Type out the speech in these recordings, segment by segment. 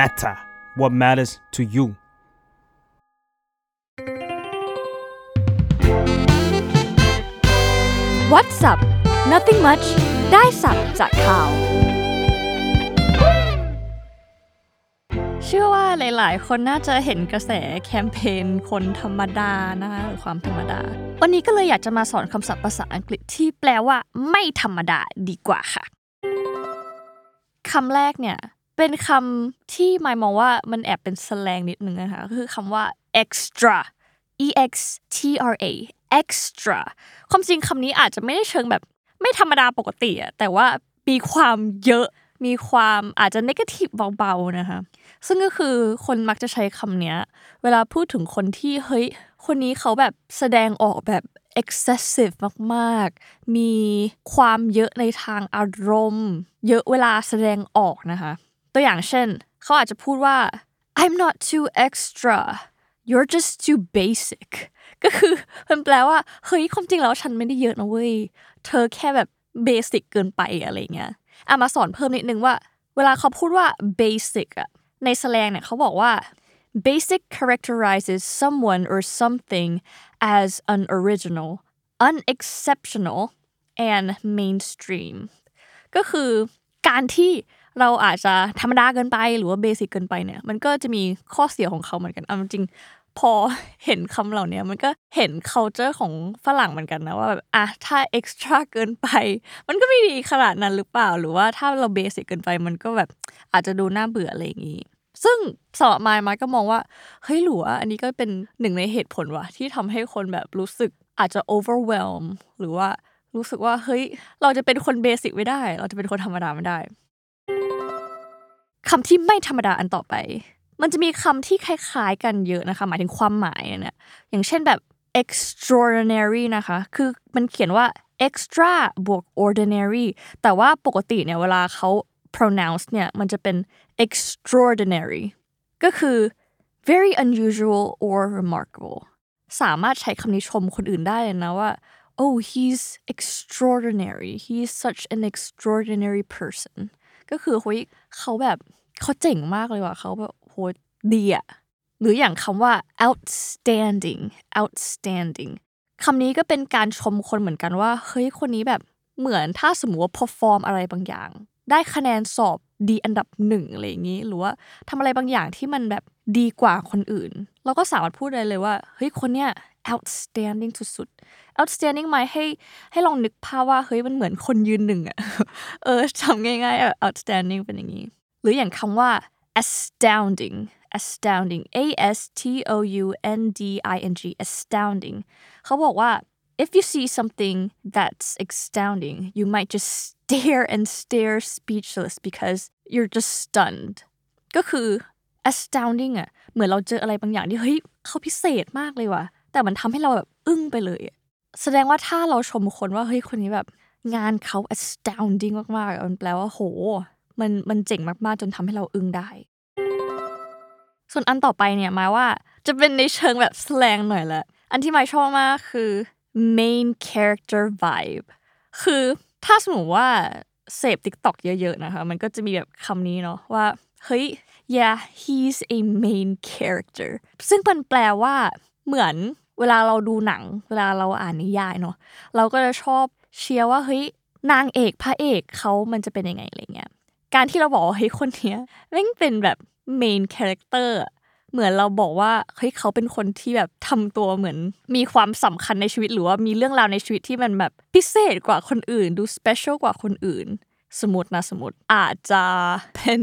matter what matters to you What's up Nothing much ได้สับจากข่าว เชื่อว่าหลาย ๆ คนน่าจะเห็นกระแสแคมเปญคนธรรมดานะคะหรือความธรรมดา วันนี้ก็เลยอยากจะมาสอนคำศัพท์ภาษาอังกฤษที่แปลว่า ไม่ธรรมดาดีกว่าค่ะคำแรกเนี่ย เป็นคำที่หมายมองว่ามันแอบเป็นสแลงนิดนึงนะคะก็คือคำว่า extra e x t r a extra ความจริงคำนี้อาจจะไม่ได้เชิงแบบไม่ธรรมดาปกติอะแต่ว่ามีความเยอะมีความอาจจะ negative เบาๆนะคะ ซึ่งก็คือคนมักจะใช้คำเนี้ยเวลาพูดถึงคนที่เฮ้ย คนนี้เขาแบบแสดงออกแบบ excessive มากๆ มีความเยอะในทางอารมณ์ เยอะเวลาแสดงออกนะคะ ตัวอย่างเช่น เขาอาจจะพูดว่า I'm not too extra you're just too basic ก็คือมันแปลว่า เฮ้ยความจริงแล้วฉันไม่ได้เยอะนะเว้ย เธอแค่แบบเบสิกเกินไปอะไรเงี้ยอะมาสอนเพิ่มนิดนึงว่า เวลาเขาพูดว่า basic อะในแสลงเนี่ยเขาบอกว่า basic characterizes someone or something as unoriginal unexceptional and mainstream ก็คือการที่ เราอาจจะธรรมดาเกินไปหรือว่า basic เกินไปเนี่ย มันก็จะมีข้อเสียของเขาเหมือนกันเอาจริงพอเห็นคำเหล่านี้มันก็เห็น culture ของฝรั่งเหมือนกันนะว่าแบบอะถ้า extra เกินไป มันก็ไม่ดีขนาดนั้นหรือเปล่า หรือว่าถ้าเรา basic เกินไปมันก็แบบอาจจะดูน่าเบื่ออะไรอย่างนี้ ซึ่งสำหรับมายมาก็มองว่าเฮ้ยหรือว่าอันนี้ก็เป็นหนึ่งในเหตุผลว่ะที่ทำให้คนแบบรู้สึกอาจจะ overwhelm หรือว่ารู้สึกว่าเฮ้ยเราจะเป็นคนเบสิกไม่ได้ เราจะเป็นคนธรรมดาไม่ได้ คำที่ไม่ธรรมดาอันต่อไป มันจะมีคำที่คล้ายๆกันเยอะนะคะ หมายถึงความหมายเนี่ยอย่างเช่นแบบ extraordinary นะคะ คือมันเขียนว่า extra บวก ordinary แต่ว่าปกติเนี่ยเวลาเขา pronounce เนี่ยมันจะเป็น extraordinary ก็คือ very unusual or remarkable สามารถใช้คำนี้ชมคนอื่นได้เลยนะว่า oh he's extraordinary he's such an extraordinary person ก็คือเฮ้ยเขาแบบเขาเจ๋งมากเลยว่ะเขาแบบโหดีอะหรืออย่างคำว่า outstanding outstanding คำนี้ก็เป็นการชมคนเหมือนกันว่า เฮ้ย คนนี้แบบเหมือนถ้าสมมติว่า perform อะไรบางอย่าง ได้คะแนนสอบดีอันดับหนึ่งอะไรอย่างนี้ หรือว่าทำอะไรบางอย่างที่มันแบบดีกว่าคนอื่น เราก็สามารถพูดได้เลยว่าเฮ้ยคนเนี้ย outstanding สุดๆ outstanding ไหมให้ให้ลองนึกภาพว่าเฮ้ยมันเหมือนคนยืนหนึ่งอะเออทำง่ายๆ outstanding เป็นอย่างนี้ หรืออย่างคำว่า astounding astounding a s t o u n d i n g astounding เขาบอกว่า if you see something that's astounding you might just stare and stare speechless because you're just stunned ก็คือ astounding อะเหมือนเราเจออะไรบางอย่างที่เฮ้ยเขาพิเศษมากเลยว่ะ แต่มันทำให้เราแบบอึ้งไปเลย แสดงว่าถ้าเราชมคนว่าเฮ้ยคนนี้แบบ งานเขา astounding มากๆมันแปลว่าโห มันมันเจ๋งมากๆ จนทำให้เราอึ้งได้ ส่วนอันต่อไปเนี่ยหมายว่าจะเป็นในเชิงแบบแสลงหน่อยแหละอันที่หมายชอบมากคือ main character vibe คือถ้าสมมติว่าเสพ TikTok เยอะๆนะคะ มันก็จะมีแบบคำนี้เนาะว่า เฮ้ย yeah he's a main character ซึ่งมันแปลว่าเหมือนเวลาเราดูหนัง เวลาเราอ่านนิยายเนาะเราก็จะชอบเชียร์ว่าเฮ้ยนางเอกพระเอกเขามันจะเป็นยังไงอะไรเงี้ยการที่เราบอกว่าเฮ้ยคนเนี้ยแม่งเป็นแบบ main character เหมือนเราบอกว่าเฮ้ยเขาเป็นคนที่แบบทำตัวเหมือน มีความสำคัญในชีวิตหรือว่ามีเรื่องราวในชีวิตที่มันแบบพิเศษกว่าคนอื่น ดู special กว่าคนอื่น สมมตินะสมมติอาจจะเป็น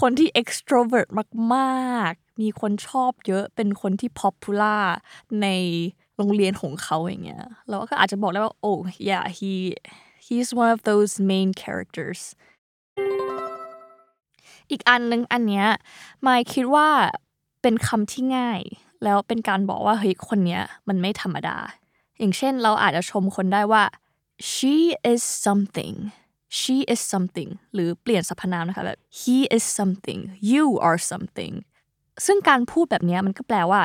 คนที่ extrovert มากๆ มีคนชอบเยอะเป็นคนที่ popular ในโรงเรียนของเขาอย่างเงี้ยเราก็อาจจะบอกได้ว่า oh yeah he he's one of those main characters อีกอันนึงอันเนี้ยมายคิดว่าเป็นคำที่ง่าย แล้วเป็นการบอกว่าเฮ้ยคนเนี้ยมันไม่ธรรมดา อย่างเช่นเราอาจจะชมคนได้ว่า she is something she is something หรือเปลี่ยนสรรพนามนะคะแบบ he is something you are something ซึ่งการพูดแบบนี้มันก็แปลว่า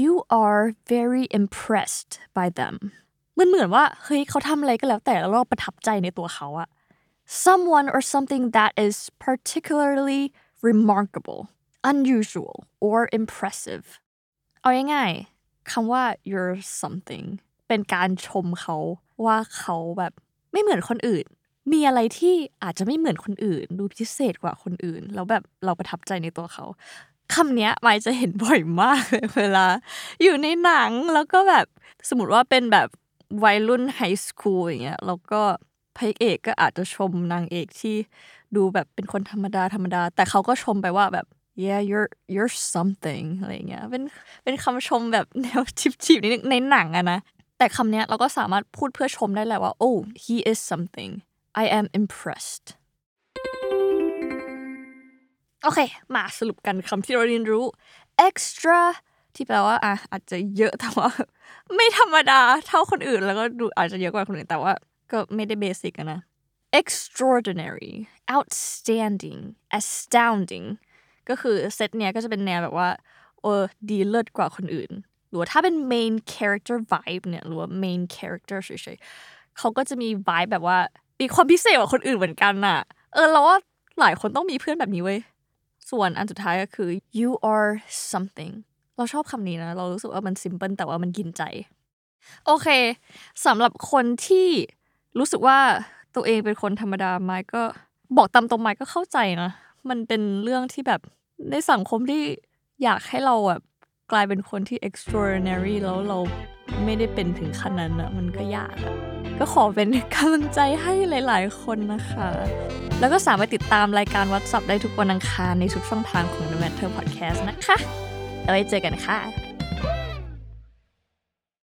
you are very impressed by them มันเหมือนว่าเฮ้ยเขาทำอะไรก็แล้วแต่แล้วเราประทับใจในตัวเขาอะ someone or something that is particularly remarkable unusual or impressive เอาง่ายๆคำว่า you're something เป็นการชมเขาว่าเขาแบบไม่เหมือนคนอื่น มีอะไรที่อาจจะไม่เหมือนคนอื่น ดูพิเศษกว่าคนอื่น แล้วแบบเราประทับใจในตัวเขาคำนี้ไมายจะเห็นบ่อยมากเลยเวลา อยู่ในหนังแล้วก็แบบสมมติว่าเป็นแบบวัยรุ่นไฮสคูลอย่างเงี้ยแล้วก็พระเอกก็อาจจะชมนางเอกที่ดูแบบเป็นคนธรรมดาธรรมดา แต่เขาก็ชมไปว่าแบบ yeah you're you're something อะไรเงี้ยเป็นเป็นคำชมแบบแนวชิบๆนิดนึงในหนังอะนะแต่คำเนี้ยเราก็สามารถพูดเพื่อชมได้แหละว่า oh he is something I am impressed โอเค มาสรุปกันคำที่เราเรียนรู้ extra ที่แปลว่าอะอาจจะเยอะแต่ว่า ไม่ธรรมดาเท่าคนอื่น แล้วก็ดูอาจจะเยอะกว่าคนอื่นแต่ว่า ก็ไม่ได้เบสิกนะ extraordinary outstanding astounding ก็คือเซตเนี้ยก็จะเป็นแนวแบบว่าเออดีเลิศกว่าคนอื่น หรือถ้าเป็น main character vibe เนี่ยหรือว่า main character เฉยๆเขาก็จะมี vibe แบบว่า มีความพิเศษกว่าคนอื่นเหมือนกันน่ะ เออเราว่าหลายคนต้องมีเพื่อนแบบนี้เว้ย ส่วนอันสุดท้ายก็คือ you are something เราชอบคำนี้นะ เรารู้สึกว่ามัน simple แต่ว่ามันกินใจ โอเคสำหรับคนที่รู้สึกว่าตัวเองเป็นคนธรรมดาไม้ก็บอกตามตรงไม้ก็เข้าใจนะ มันเป็นเรื่องที่แบบในสังคมที่อยากให้เราแบบกลายเป็นคนที่ extraordinary แล้วเรา ไม่ได้เป็นถึงขนาดนั้นอะมันก็ยากอะก็ขอเป็นกำลังใจให้หลาย ๆ คนนะคะ แล้วก็สามารถติดตามรายการวั s สับได้ทุกวันอังคารในทุกช่องทางของ The Matter Podcast นะคะ แล้วไว้เจอกันค่ะ